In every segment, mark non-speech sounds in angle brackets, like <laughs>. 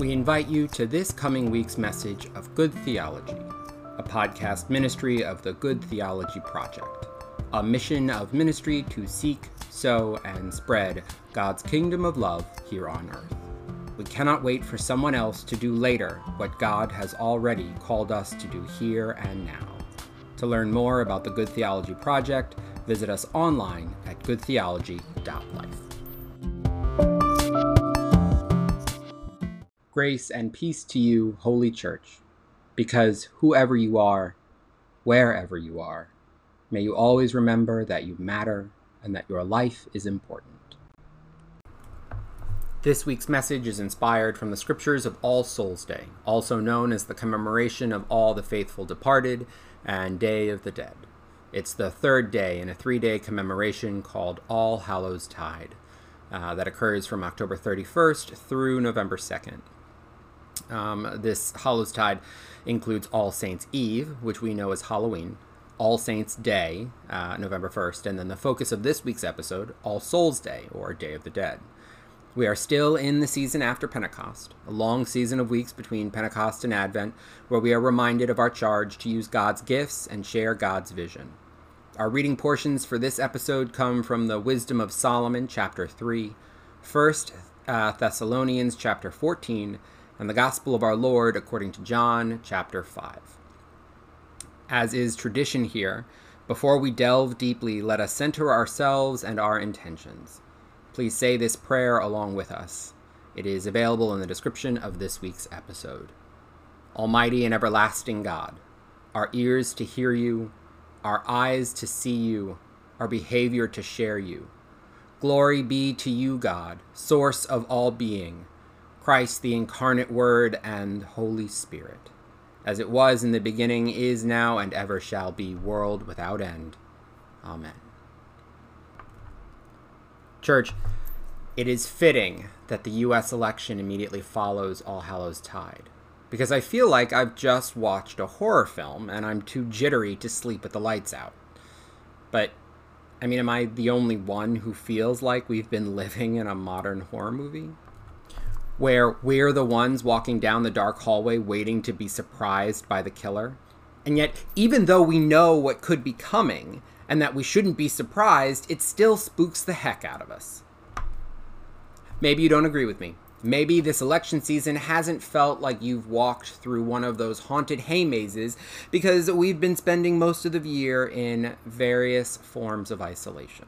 We invite you to this coming week's message of Good Theology, a podcast ministry of the Good Theology Project, a mission of ministry to seek, sow, and spread God's kingdom of love here on earth. We cannot wait for someone else to do later what God has already called us to do here and now. To learn more about the Good Theology Project, visit us online at goodtheology.life. Grace and peace to you, Holy Church, because whoever you are, wherever you are, may you always remember that you matter and that your life is important. This week's message is inspired from the scriptures of All Souls Day, also known as the commemoration of all the faithful departed and Day of the Dead. It's the third day in a three day commemoration called All Hallows Tide uh, that occurs from October 31st through November 2nd. Um, this Hallows Tide includes All Saints Eve, which we know as Halloween, All Saints Day, uh, November 1st, and then the focus of this week's episode, All Souls Day, or Day of the Dead. We are still in the season after Pentecost, a long season of weeks between Pentecost and Advent, where we are reminded of our charge to use God's gifts and share God's vision. Our reading portions for this episode come from the Wisdom of Solomon, chapter 3, 1 uh, Thessalonians, chapter 14, and the Gospel of our Lord according to John, chapter 5. As is tradition here, before we delve deeply, let us center ourselves and our intentions. Please say this prayer along with us. It is available in the description of this week's episode. Almighty and everlasting God, our ears to hear you, our eyes to see you, our behavior to share you. Glory be to you, God, source of all being, Christ the incarnate Word and Holy Spirit, as it was in the beginning, is now, and ever shall be, world without end. Amen. Church, it is fitting that the US election immediately follows All Hallows Tide, because I feel like I've just watched a horror film and I'm too jittery to sleep with the lights out. But, I mean, am I the only one who feels like we've been <laughs> living in a modern horror movie? Where we're the ones walking down the dark hallway waiting to be surprised by the killer? And yet, even though we know what could be coming, and that we shouldn't be surprised, it still spooks the heck out of us. Maybe you don't agree with me. Maybe this election season hasn't felt like you've walked through one of those haunted hay mazes because we've been spending most of the year in various forms of isolation.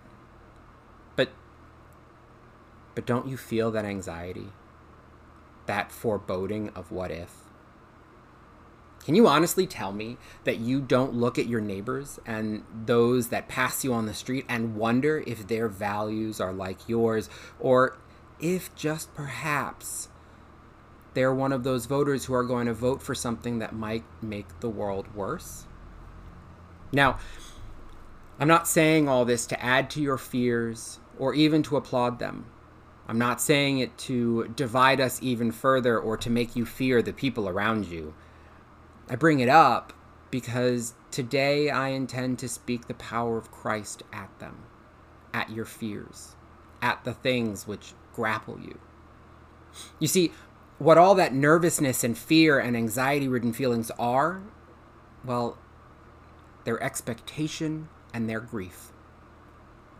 But but don't you feel that anxiety? That foreboding of what if? Can you honestly tell me that you don't look at your neighbors and those that pass you on the street and wonder if their values are like yours, or if just perhaps they're one of those voters who are going to vote for something that might make the world worse? Now, I'm not saying all this to add to your fears or even to applaud them. I'm not saying it to divide us even further or to make you fear the people around you. I bring it up because today I intend to speak the power of Christ at them, at your fears, at the things which grapple you. You see, what all that nervousness and fear and anxiety ridden feelings are, well, their expectation and their grief,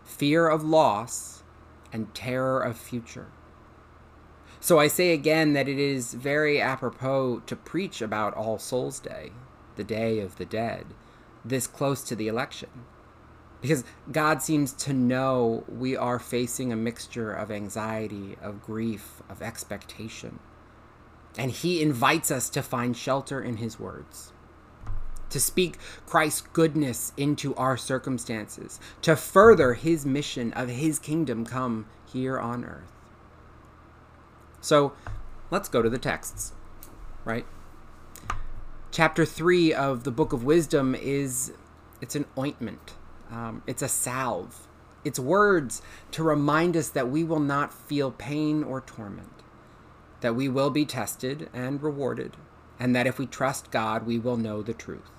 fear of loss and terror of future. So I say again that it is very apropos to preach about All Souls Day, the Day of the Dead, this close to the election. Because God seems to know we are facing a mixture of anxiety, of grief, of expectation. And He invites us to find shelter in His words, to speak Christ's goodness into our circumstances, to further His mission of His kingdom come here on earth. So let's go to the texts, right? Chapter 3 of the Book of Wisdom is it's an ointment. Um, it's a salve. It's words to remind us that we will not feel pain or torment, that we will be tested and rewarded, and that if we trust God, we will know the truth,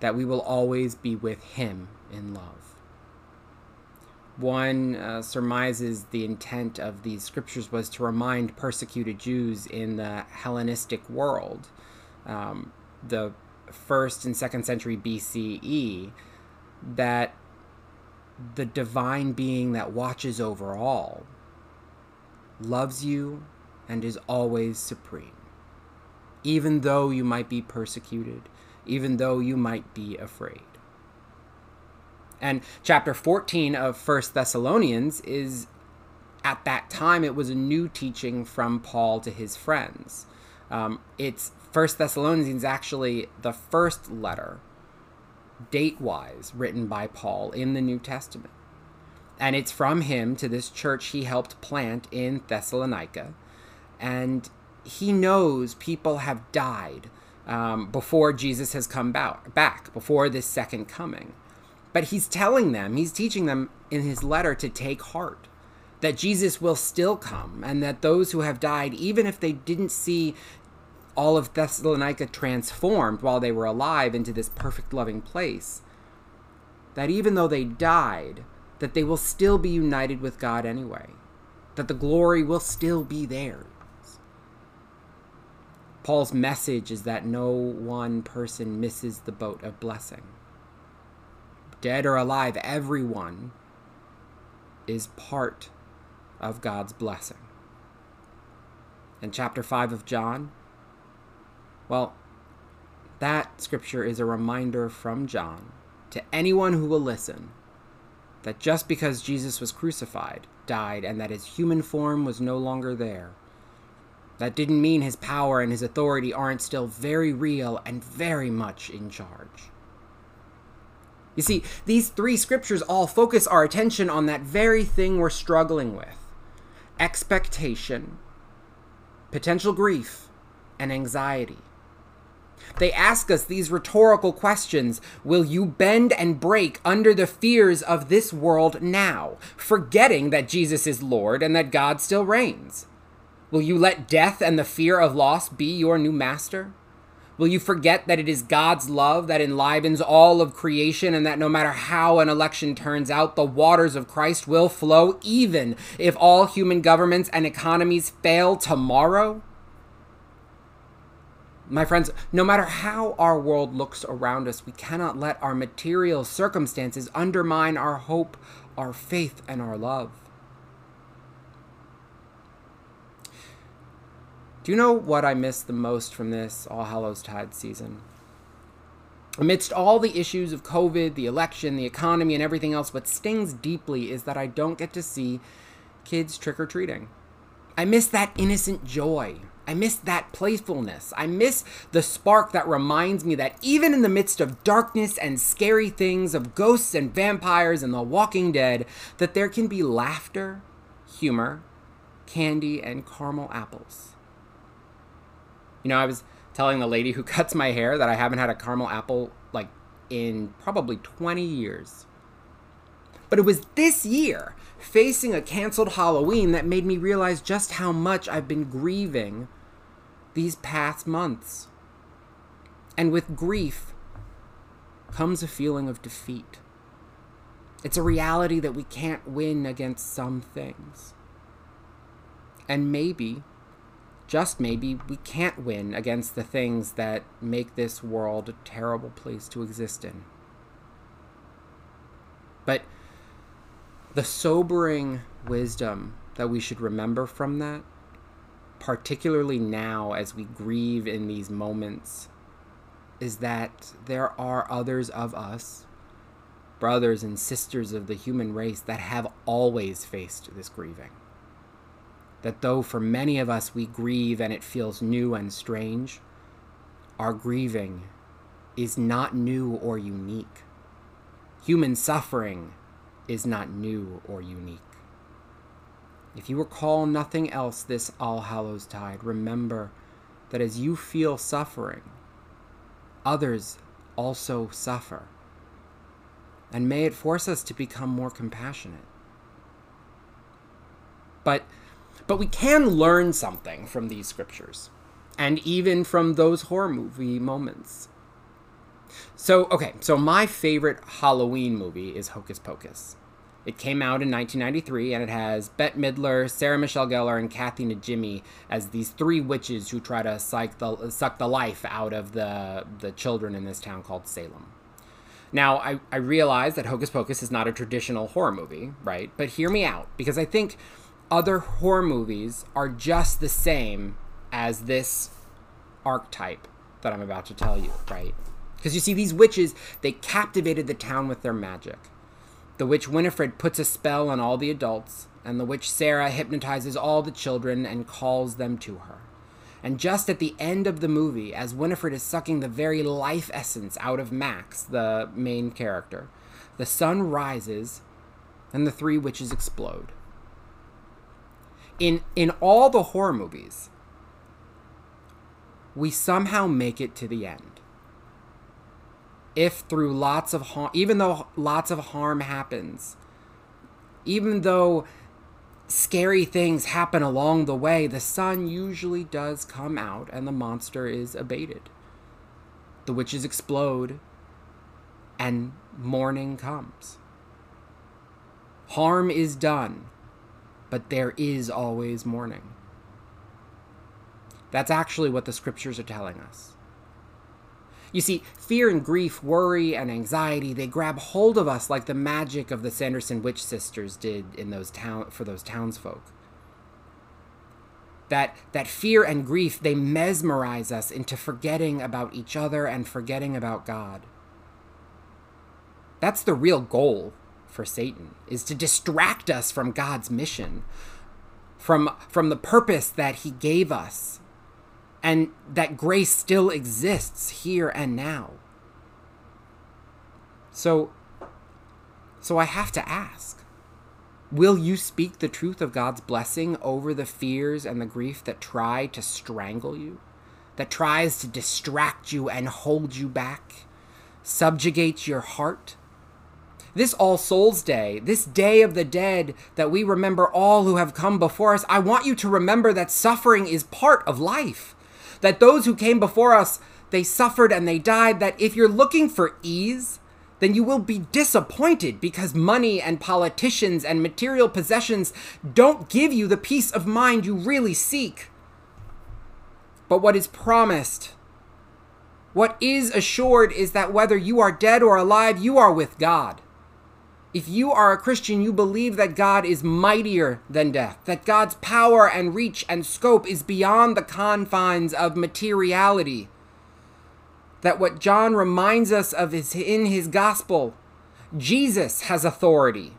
that we will always be with Him in love. One uh, surmises the intent of these scriptures was to remind persecuted Jews in the Hellenistic world, um, the first and second century BCE, that the divine being that watches over all loves you and is always supreme. Even though you might be persecuted, even though you might be afraid. And chapter 14 of First Thessalonians is at that time it was a new teaching from Paul to his friends. Um, it's First Thessalonians actually the first letter, date wise, written by Paul in the New Testament. And it's from him to this church he helped plant in Thessalonica. And he knows people have died um, before Jesus has come back, before this second coming. But he's telling them, he's teaching them in his letter to take heart that Jesus will still come and that those who have died, even if they didn't see all of Thessalonica transformed while they were alive into this perfect loving place, that even though they died, that they will still be united with God anyway, that the glory will still be theirs. Paul's message is that no one person misses the boat of blessing dead or alive, everyone is part of God's blessing. In chapter 5 of John, well, that scripture is a reminder from John to anyone who will listen that just because Jesus was crucified, died, and that his human form was no longer there, that didn't mean his power and his authority aren't still very real and very much in charge. You see, these three scriptures all focus our attention on that very thing we're struggling with expectation, potential grief, and anxiety. They ask us these rhetorical questions Will you bend and break under the fears of this world now, forgetting that Jesus is Lord and that God still reigns? Will you let death and the fear of loss be your new master? Will you forget that it is God's love that enlivens all of creation and that no matter how an election turns out, the waters of Christ will flow even if all human governments and economies fail tomorrow? My friends, no matter how our world looks around us, we cannot let our material circumstances undermine our hope, our faith, and our love. Do you know what I miss the most from this All Hallows Tide season? Amidst all the issues of COVID, the election, the economy, and everything else, what stings deeply is that I don't get to see kids trick or treating. I miss that innocent joy. I miss that playfulness. I miss the spark that reminds me that even in the midst of darkness and scary things, of ghosts and vampires and the walking dead, that there can be laughter, humor, candy, and caramel apples. You know, I was telling the lady who <laughs> cuts my hair that I haven't had a caramel apple like in probably 20 years. But it was this year, facing a canceled Halloween, that made me realize just how much I've been grieving these past months. And with grief comes a feeling of defeat. It's a reality that we can't win against some things. And maybe just maybe we can't win against the things that make this world a terrible place to exist in. But the sobering wisdom that we should remember from that, particularly now as we grieve in these moments, is that there are others of us, brothers and sisters of the human race, that have always faced this grieving that though for many of us we grieve and it feels new and strange, our grieving is not new or unique. Human suffering is not new or unique. If you recall nothing else this All Hallows Tide, remember that as you feel suffering, others also suffer. And may it force us to become more compassionate. But but we can learn something from these scriptures, and even from those horror movie moments. So, okay, so my favorite Halloween movie is Hocus Pocus. It came out in 1993 and it has Bette Midler, Sarah Michelle Gellar, and Kathy Najimy as these three witches who try to suck the, suck the life out of the, the children in this town called Salem. Now, I, I realize that Hocus Pocus is not a traditional horror movie, right? But hear me out, because I think other horror movies are just the same as this archetype that I'm about to tell you, right? Because you see, these witches, they captivated the town with their magic. The witch Winifred puts a spell on all the adults, and the witch Sarah hypnotizes all the children and calls them to her. And just at the end of the movie, as Winifred is sucking the very life essence out of Max, the main character, the sun rises and the three witches explode. In in all the horror movies, we somehow make it to the end if through lots of harm, even though lots of harm happens, even though scary things happen along the way, the sun usually does come out and the monster is abated. The witches explode and morning comes. Harm is done, but there is always morning. That's actually what the scriptures are telling us. You see, fear and grief, worry and anxiety, they grab hold of us like the magic of the Sanderson witch sisters did in those town for those townsfolk. That that fear and grief, they mesmerize us into forgetting about each other and forgetting about God. That's the real goal for Satan, is to distract us from God's mission, from from the purpose that he gave us and that grace still exists here and now. So so I have to ask, will you speak the truth of God's blessing over the fears and the grief that try to strangle you, that tries to distract you and hold you back, subjugate your heart? This All Souls Day, this Day of the Dead that we remember all who have come before us, I want you to remember that suffering is part of life that those who came before us, they suffered and they died, that if you're looking for ease, then you will be disappointed because money and politicians and material possessions don't give you the peace of mind you really seek. But what is promised, what is assured, is that whether you are dead or alive, you are with God. If you are a Christian, you believe that God is mightier than death, that God's power and reach and scope is beyond the confines of materiality. That what John reminds us of is in his gospel, Jesus has authority.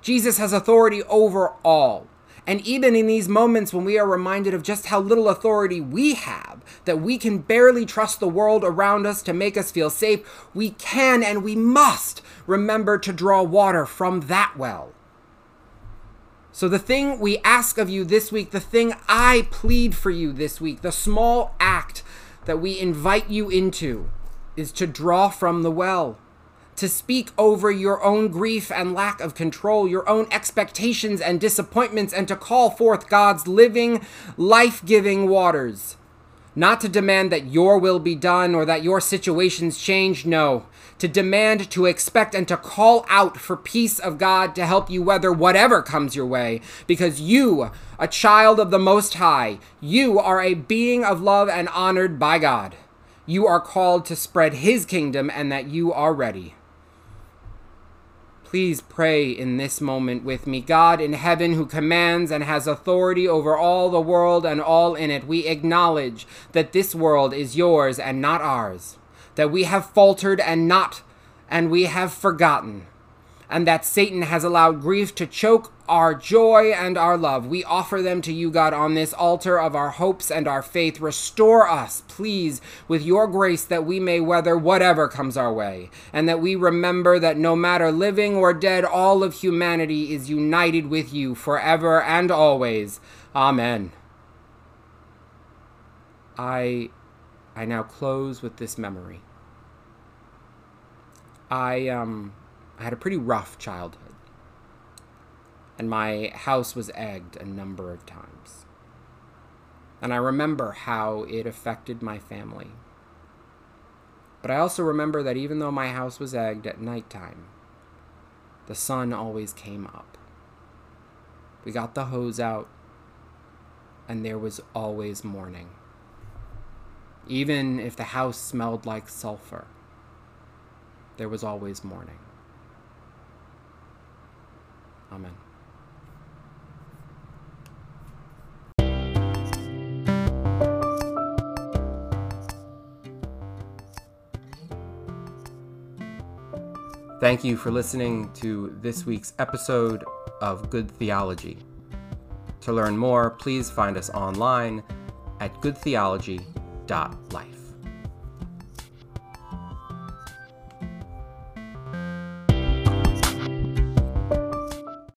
Jesus has authority over all. And even in these moments when we are reminded of just how little authority we have, that we can barely trust the world around us to make us feel safe, we can and we must remember to draw water from that well. So, the thing we ask of you this week, the thing I plead for you this week, the small act that we invite you into, is to draw from the well to speak over your own grief and lack of control, your own expectations and disappointments, and to call forth God's living, life giving waters. Not to demand that your will be done or that your situations change, no. To demand, to expect, and to call out for peace of God to help you weather whatever comes your way. Because you, a child of the Most High, you are a being of love and honored by God. You are called to spread His kingdom and that you are ready. Please pray in this moment with me. God in heaven, who commands and has authority over all the world and all in it, we acknowledge that this world is yours and not ours, that we have faltered and not, and we have forgotten and that Satan has allowed grief to choke our joy and our love. We offer them to you, God, on this altar of our hopes and our faith. Restore us, please, with your grace that we may weather whatever comes our way, and that we remember that no matter living or dead, all of humanity is united with you forever and always. Amen. I I now close with this memory. I um I had a pretty rough childhood. And my house was egged a number of times. And I remember how it affected my family. But I also remember that even though my house was egged at nighttime, the sun always came up. We got the hose out, and there was always morning. Even if the house smelled like sulfur, there was always morning. Amen. Thank you for listening to this week's episode of Good Theology. To learn more, please find us online at goodtheology.life.